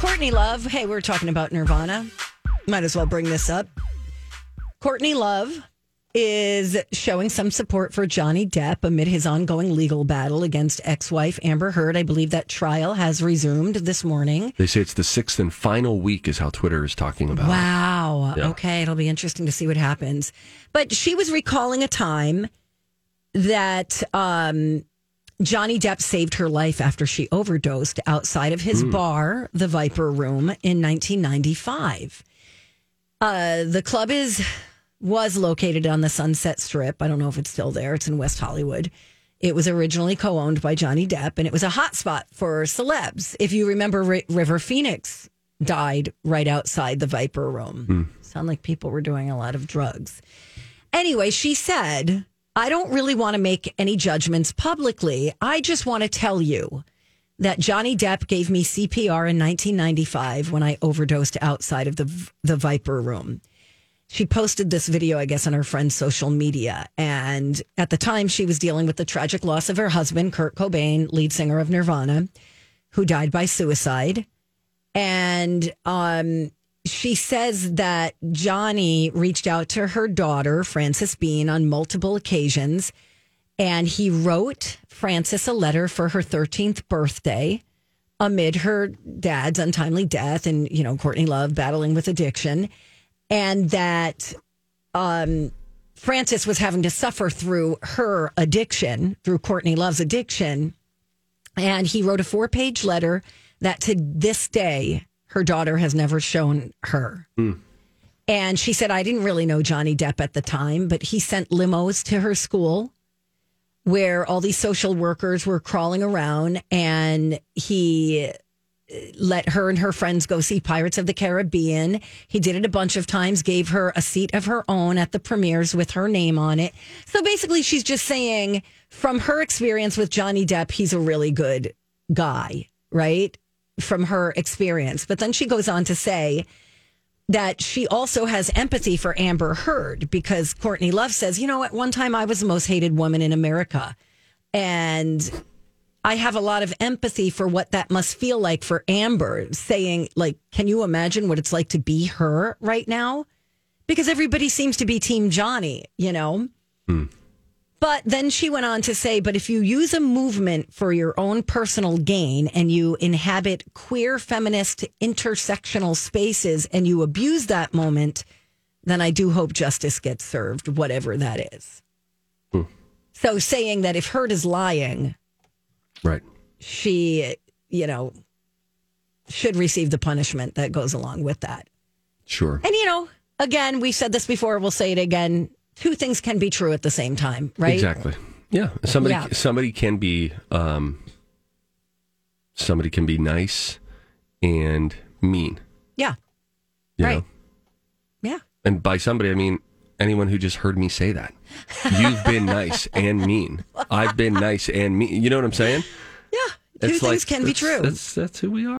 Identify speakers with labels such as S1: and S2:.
S1: Courtney Love. Hey, we are talking about Nirvana. Might as well bring this up. Courtney Love is showing some support for Johnny Depp amid his ongoing legal battle against ex wife Amber Heard. I believe that trial has resumed this morning.
S2: They say it's the sixth and final week, is how Twitter is talking about.
S1: Wow.
S2: Yeah.
S1: Okay. It'll be interesting to see what happens. But she was recalling a time that um, Johnny Depp saved her life after she overdosed outside of his bar, the Viper Room, in 1995. Uh, the club is was located on the Sunset Strip. I don't know if it's still there. It's in West Hollywood. It was originally co-owned by Johnny Depp, and it was a hotspot for celebs. If you remember, Ri- River Phoenix died right outside the Viper Room. Sound like people were doing a lot of drugs. Anyway, she said, I don't really want to make any judgments publicly. I just want to tell you that Johnny Depp gave me CPR in 1995 when I overdosed outside of the the Viper room. She posted this video, I guess, on her friend's social media. And at the time, she was dealing with the tragic loss of her husband, Kurt Cobain, lead singer of Nirvana, who died by suicide. And um, she says that Johnny reached out to her daughter, Frances Bean, on multiple occasions. And he wrote Frances a letter for her 13th birthday amid her dad's untimely death and, you know, Courtney Love battling with addiction. And that um, Frances was having to suffer through her addiction, through Courtney Love's addiction. And he wrote a four page letter that to this day, her daughter has never shown her. Hmm. And she said, I didn't really know Johnny Depp at the time, but he sent limos to her school where all these social workers were crawling around and he uh, let her and her friends go see Pirates of the Caribbean. He did it a bunch of times, gave her a seat of her own at the premieres with her name on it. So basically, she's just saying from her experience with Johnny Depp, he's a really good guy, right? From her experience. But then she goes on to say, that she also has empathy for Amber Heard because Courtney Love says, you know, at one time I was the most hated woman in America. And I have a lot of empathy for what that must feel like for Amber saying, like, can you imagine what it's like to be her right now? Because everybody seems to be Team Johnny, you know? Hmm. But then she went on to say, but if you use a movement for your own personal gain and you inhabit queer, feminist, intersectional spaces and you abuse that moment, then I do hope justice gets served, whatever that is. Hmm. So saying that if Heard is lying,
S2: Right.
S1: she, you know, should receive the punishment that goes along with that.
S2: Sure.
S1: And, you know, again, we've said this before, we'll say it again. Two things can be true at the same time, right?
S2: Exactly. Yeah. Somebody
S1: Yeah.
S2: somebody can be um somebody can be nice and mean.
S1: Yeah.
S2: You
S1: Right.
S2: Know?
S1: Yeah.
S2: And by somebody I mean anyone who just heard me say that. You've been nice and mean. I've been nice and mean. You know what I'm saying?
S1: Yeah. Two things can be true.
S2: That's that's who we are.